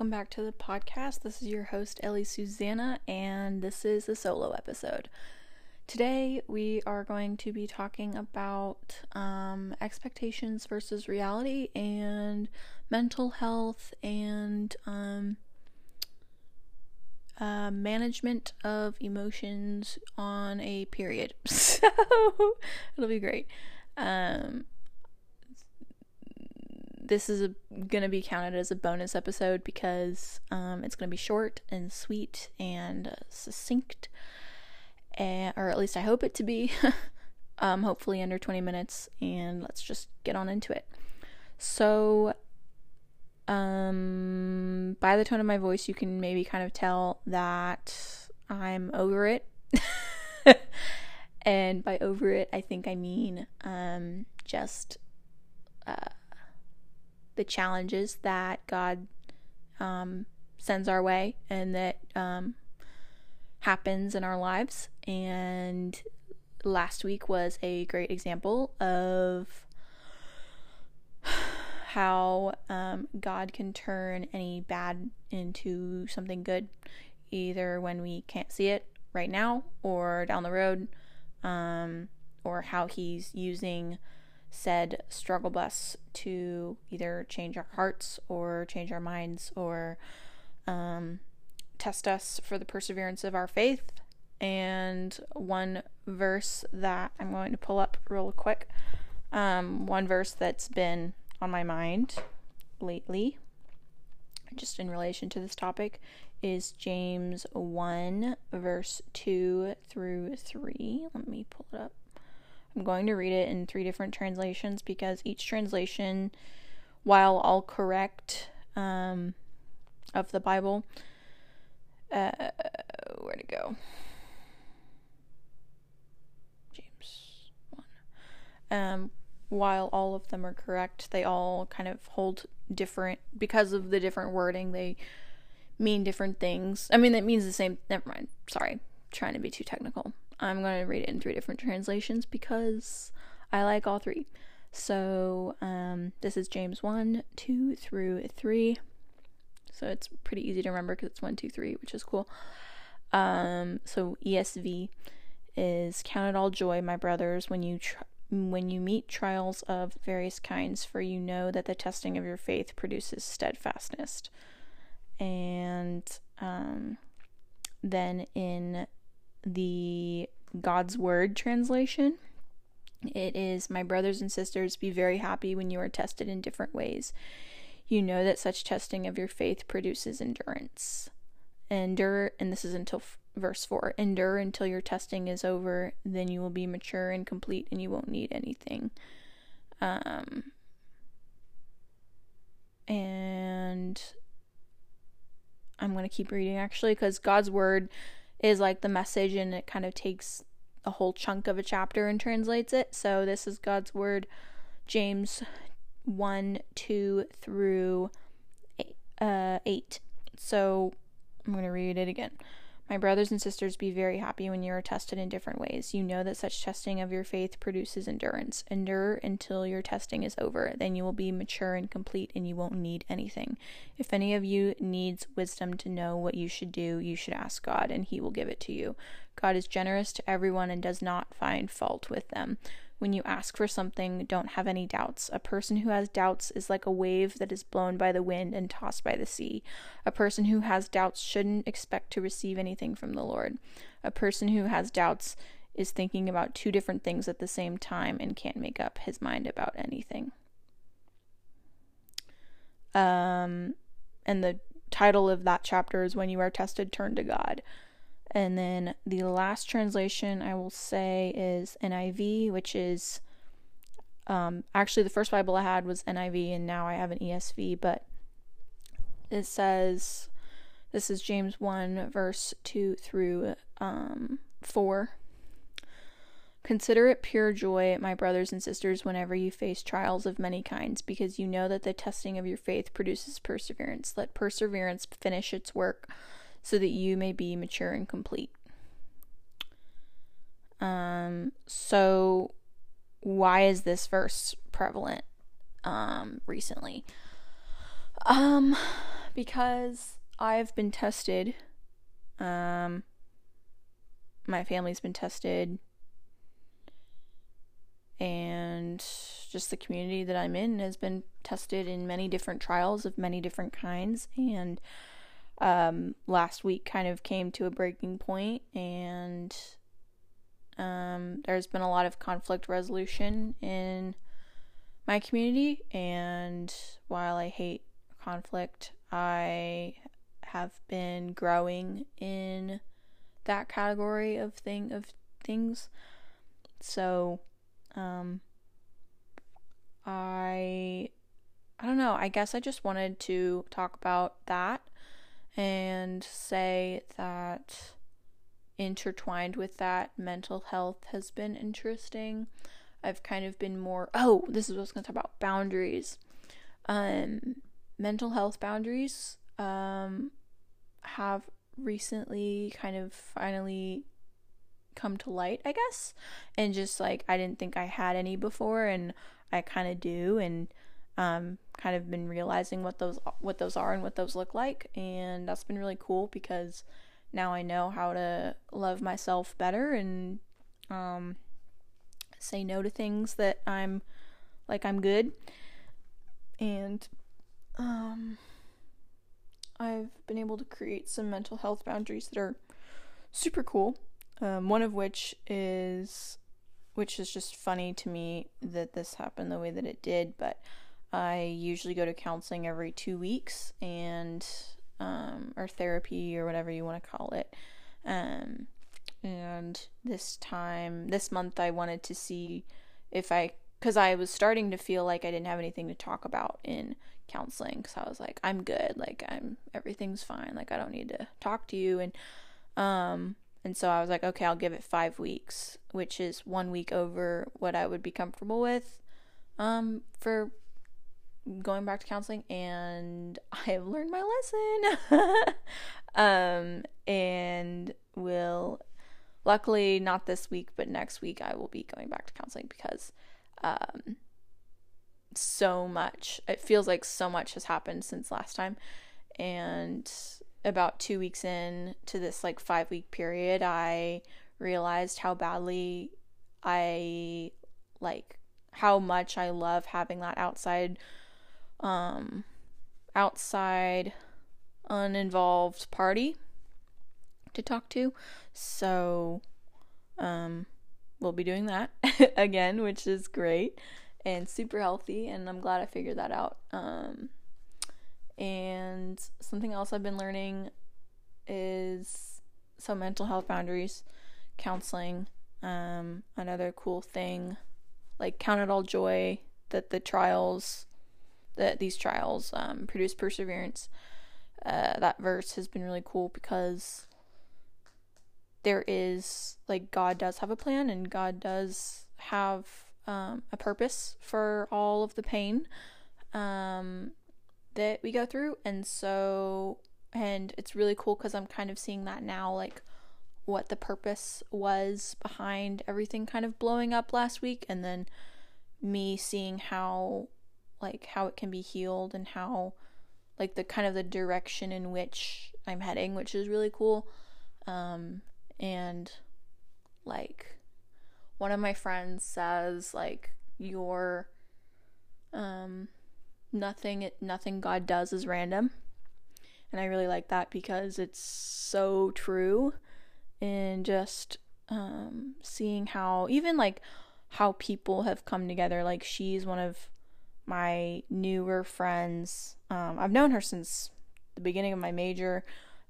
welcome back to the podcast. This is your host, Ellie Suzannah, and this is a solo episode. Today, we are going to be talking about um, expectations versus reality and mental health and um, uh, management of emotions on a period. So, it'll be great. Um, this is going to be counted as a bonus episode because um, it's going to be short and sweet and succinct, and, or at least I hope it to be. um, hopefully under 20 minutes, and let's just get on into it. So, um, by the tone of my voice, you can maybe kind of tell that I'm over it. and by over it, I think I mean um, just uh, the challenges that God um, sends our way and that um, happens in our lives. And last week was a great example of how um, God can turn any bad into something good, either when we can't see it right now or down the road, um, or how He's using said struggle bus to either change our hearts or change our minds or um, test us for the perseverance of our faith. And one verse that I'm going to pull up real quick, um, one verse that's been on my mind lately, just in relation to this topic, is James 1, verse 2 through 3. Let me pull it up. I'm going to read it in three different translations because each translation, while all correct um, of the Bible, uh, where to go? James 1. Um, while all of them are correct, they all kind of hold different, because of the different wording, they mean different things. I mean, it means the same. Never mind. Sorry. trying to be too technical. I'm going to read it in three different translations because I like all three. So, um, this is James 1, 2 through 3. So, it's pretty easy to remember because it's 1, 2, 3, which is cool. Um, so, ESV is Count it all joy, my brothers, when you when you meet trials of various kinds, for you know that the testing of your faith produces steadfastness. And um, then in the God's Word translation. It is, My brothers and sisters, be very happy when you are tested in different ways. You know that such testing of your faith produces endurance. Endure, and this is until f- verse 4 endure until your testing is over, then you will be mature and complete and you won't need anything. Um, and I'm going to keep reading actually because God's word is like the message and it kind of takes a whole chunk of a chapter and translates it. So this is God's word, James 1 2 through eight, uh, 8. So I'm going to read it again. My brothers and sisters, be very happy when you are tested in different ways. You know that such testing of your faith produces endurance. Endure until your testing is over. Then you will be mature and complete, and you won't need anything. If any of you needs wisdom to know what you should do, you should ask God, and He will give it to you. God is generous to everyone and does not find fault with them. When you ask for something, don't have any doubts. A person who has doubts is like a wave that is blown by the wind and tossed by the sea. A person who has doubts shouldn't expect to receive anything from the Lord. A person who has doubts is thinking about two different things at the same time and can't make up his mind about anything. Um, and the title of that chapter is When You Are Tested, Turn to God. And then the last translation I will say is NIV, which is um, actually the first Bible I had was NIV, and now I have an ESV. But it says this is James 1, verse 2 through um, 4. Consider it pure joy, my brothers and sisters, whenever you face trials of many kinds, because you know that the testing of your faith produces perseverance. Let perseverance finish its work so that you may be mature and complete. Um, so why is this verse prevalent um recently? Um because I've been tested. Um, my family's been tested. And just the community that I'm in has been tested in many different trials of many different kinds. And um, last week kind of came to a breaking point, and um, there's been a lot of conflict resolution in my community. And while I hate conflict, I have been growing in that category of thing of things. So, um, I I don't know. I guess I just wanted to talk about that and say that intertwined with that, mental health has been interesting. I've kind of been more. Oh, this is what I was going to talk about boundaries. Um, mental health boundaries um, have recently kind of finally come to light, I guess. And just like I didn't think I had any before and I kind of do and um kind of been realizing what those what those are and what those look like and that's been really cool because now I know how to love myself better and um say no to things that I'm like I'm good and um I've been able to create some mental health boundaries that are super cool. Um, one of which is, which is just funny to me that this happened the way that it did, but I usually go to counseling every two weeks and, um, or therapy or whatever you want to call it. Um, and this time, this month, I wanted to see if I, because I was starting to feel like I didn't have anything to talk about in counseling because I was like, I'm good, like I'm everything's fine, like I don't need to talk to you, and um, and so I was like, okay, I'll give it five weeks, which is one week over what I would be comfortable with, um, for going back to counseling, and I have learned my lesson, um, and will, luckily not this week, but next week I will be going back to counseling because, um so much. It feels like so much has happened since last time. And about two weeks in to this like five week period, I realized how badly I like how much I love having that outside um outside uninvolved party to talk to. So um we'll be doing that again, which is great and super healthy, and I'm glad I figured that out. Um, and something else I've been learning is so mental health boundaries, counseling. Um, another cool thing, like count it all joy that the trials, that these trials um, produce perseverance. Uh, that verse has been really cool because there is like God does have a plan and God does have um, a purpose for all of the pain um, that we go through. And so, and it's really cool because I'm kind of seeing that now, like what the purpose was behind everything kind of blowing up last week. And then me seeing how, like, how it can be healed and how, like, the kind of the direction in which I'm heading, which is really cool. Um, and like one of my friends says like your um nothing nothing God does is random. And I really like that because it's so true and just um seeing how even like how people have come together like she's one of my newer friends. Um I've known her since the beginning of my major.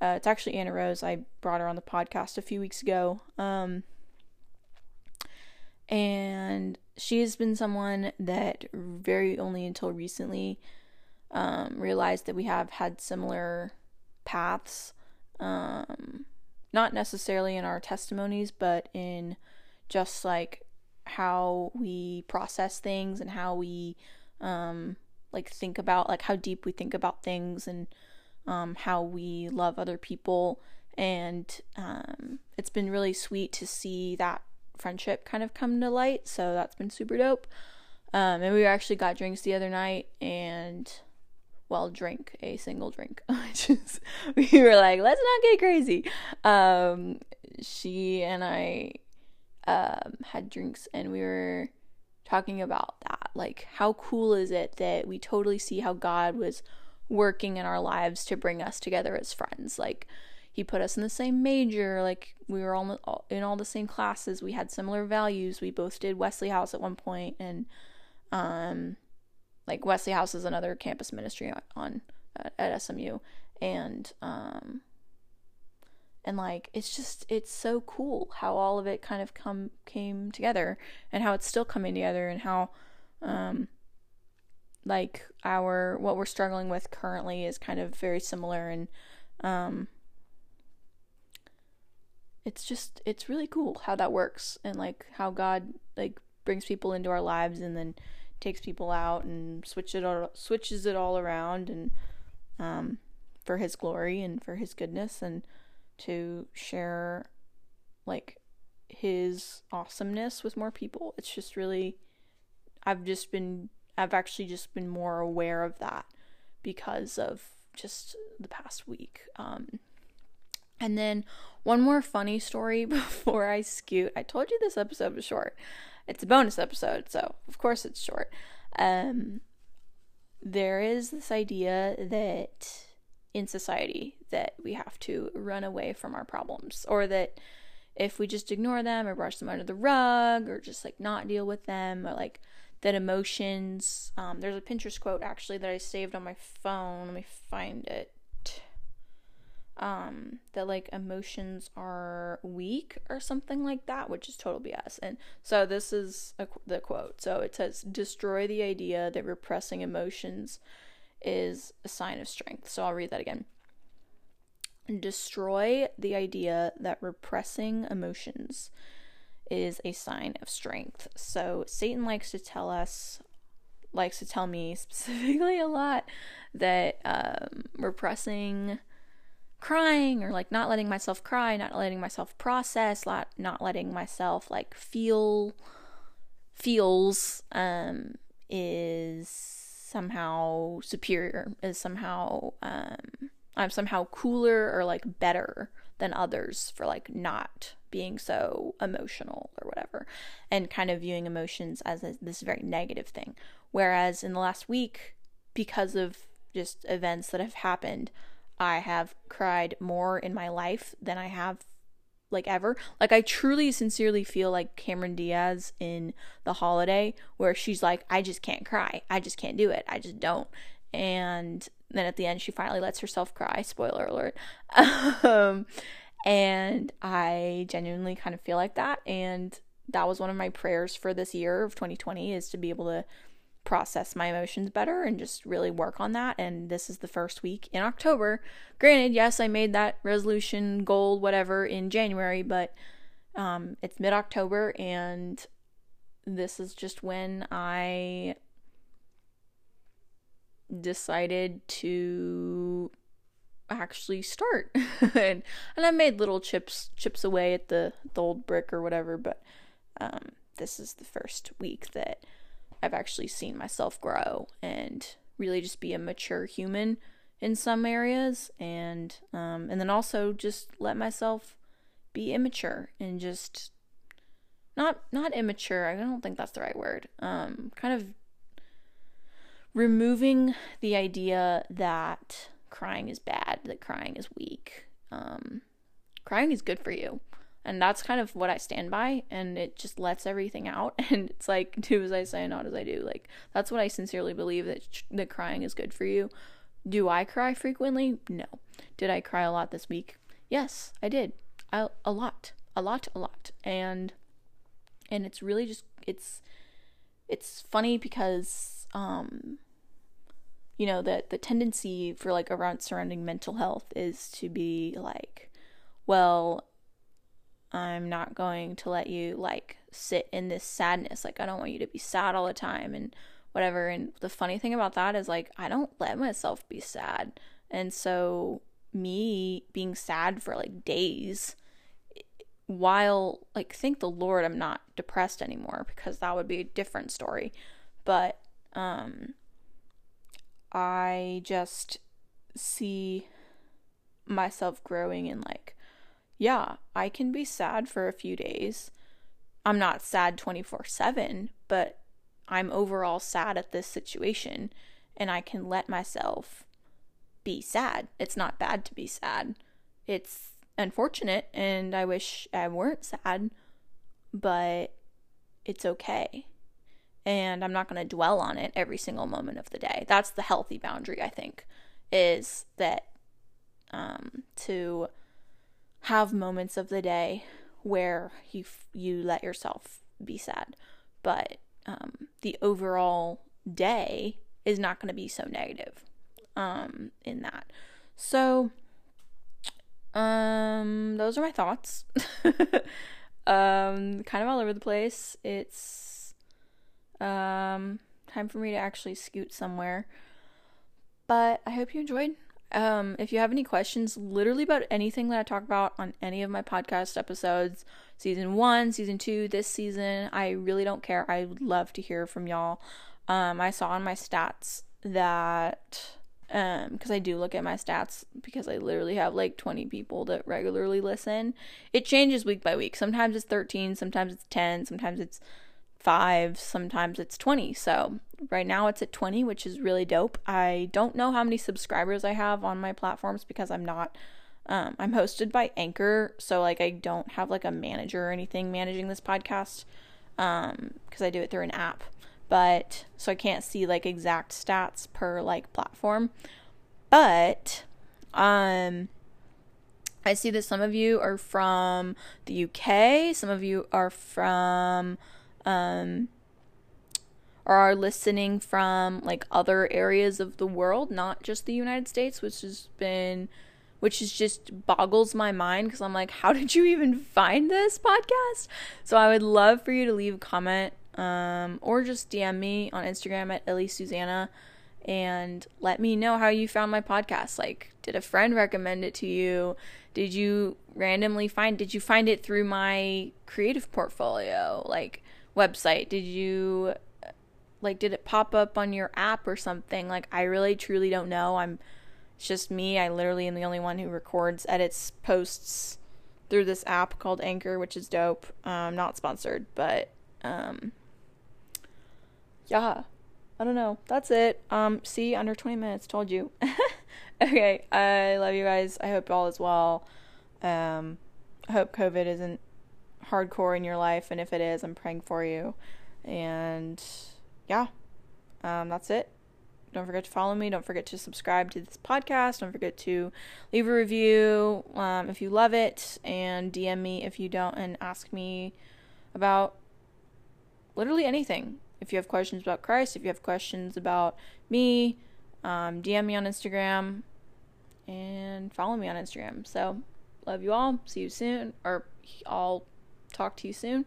Uh, it's actually Anna Rose. I brought her on the podcast a few weeks ago. Um, and she has been someone that very only until recently um, realized that we have had similar paths um, not necessarily in our testimonies but in just like how we process things and how we um, like think about like how deep we think about things and um, how we love other people and um, it's been really sweet to see that friendship kind of come to light. So that's been super dope. Um, and we actually got drinks the other night, and well, drink a single drink. We were like, let's not get crazy. Um, she and I um, had drinks, and we were talking about that. Like, how cool is it that we totally see how God was working in our lives to bring us together as friends? Like, He put us in the same major. Like, we were all in all the same classes. We had similar values. We both did Wesley House at one point, and um like Wesley House is another campus ministry on, on uh, at SMU, and um, and like it's just it's so cool how all of it kind of come came together, and how it's still coming together, and how um, like our what we're struggling with currently is kind of very similar, and um, it's just it's really cool how that works, and like how God like brings people into our lives, and then takes people out and switch it all, switches it all around and um, for his glory and for his goodness and to share like his awesomeness with more people. It's just really I've just been I've actually just been more aware of that because of just the past week. Um, and then one more funny story before I scoot. I told you this episode was short. It's a bonus episode, so of course it's short. Um, there is this idea that in society that we have to run away from our problems, or that if we just ignore them or brush them under the rug, or just like not deal with them, or like that emotions. Um, there's a Pinterest quote actually that I saved on my phone. Let me find it um that like emotions are weak or something like that which is total bs and so this is a, the quote so it says destroy the idea that repressing emotions is a sign of strength. So i'll read that again. Destroy the idea that repressing emotions is a sign of strength. So satan likes to tell us likes to tell me specifically a lot that um, repressing crying or like not letting myself cry, not letting myself process, not not letting myself like feel feels um is somehow superior, is somehow um I'm somehow cooler or like better than others for like not being so emotional or whatever and kind of viewing emotions as a, this very negative thing. Whereas in the last week because of just events that have happened, I have cried more in my life than I have like ever. Like I truly sincerely feel like Cameron Diaz in The Holiday where she's like I just can't cry. I just can't do it. I just don't. And then at the end she finally lets herself cry. Spoiler alert. um and I genuinely kind of feel like that and that was one of my prayers for this year of 2020 is to be able to process my emotions better and just really work on that. And this is the first week in October. Granted, yes, I made that resolution, goal, whatever in January, but um, it's mid October and this is just when I decided to actually start and and I made little chips chips away at the, the old brick or whatever but um, this is the first week that I've actually seen myself grow and really just be a mature human in some areas and um, and then also just let myself be immature and just not not immature. I don't think that's the right word. Um kind of removing the idea that crying is bad that crying is weak. Um crying is good for you and that's kind of what I stand by and it just lets everything out. And it's like do as I say not as I do. Like that's what I sincerely believe that that crying is good for you. Do I cry frequently? No. Did I cry a lot this week? Yes I did. I, a lot. A lot a lot. And and it's really just it's it's funny because um you know that the tendency for like around surrounding mental health is to be like well I'm not going to let you like sit in this sadness. Like I don't want you to be sad all the time and whatever. And the funny thing about that is like I don't let myself be sad. And so me being sad for like days while like thank the lord I'm not depressed anymore because that would be a different story. But um I just see myself growing in like, yeah, I can be sad for a few days. I'm not sad 24 7, but I'm overall sad at this situation and I can let myself be sad. It's not bad to be sad. It's unfortunate and I wish I weren't sad, but it's okay. And I'm not going to dwell on it every single moment of the day. That's the healthy boundary, I think, is that um, to have moments of the day where you you let yourself be sad, but um, the overall day is not going to be so negative um, in that. So, um, those are my thoughts. um, kind of all over the place. It's um, time for me to actually scoot somewhere. But I hope you enjoyed. Um, if you have any questions, literally about anything that I talk about on any of my podcast episodes, season one, season two, this season, I really don't care. I would love to hear from y'all. Um, I saw on my stats that um because I do look at my stats because I literally have like 20 people that regularly listen. It changes week by week. Sometimes it's 13, sometimes it's 10, sometimes it's 5, sometimes it's 20. So, right now it's at 20, which is really dope. I don't know how many subscribers I have on my platforms because I'm not um I'm hosted by Anchor, so like I don't have like a manager or anything managing this podcast um because I do it through an app but so I can't see like exact stats per like platform. But um I see that some of you are from the UK, some of you are from um or are listening from like other areas of the world, not just the United States, which has been which is just boggles my mind because I'm like, how did you even find this podcast? So I would love for you to leave a comment um, or just DM me on Instagram at Ellie Suzannah and let me know how you found my podcast. Like, did a friend recommend it to you? Did you randomly find did you find it through my creative portfolio like website? Did you like did it pop up on your app or something? Like I really truly don't know. I'm it's just me. I literally am the only one who records, edits, posts through this app called Anchor, which is dope. Um, not sponsored, but um, yeah, I don't know. That's it. Um, see, under 20 minutes, told you. okay, I love you guys. I hope all is well. Um, I hope COVID isn't hardcore in your life, and if it is, I'm praying for you. And yeah, um, that's it. Don't forget to follow me. Don't forget to subscribe to this podcast. Don't forget to leave a review um, if you love it, and DM me if you don't, and ask me about literally anything if you have questions about Christ, if you have questions about me, um, DM me on Instagram and follow me on Instagram. So, love you all. See you soon, or I'll talk to you soon.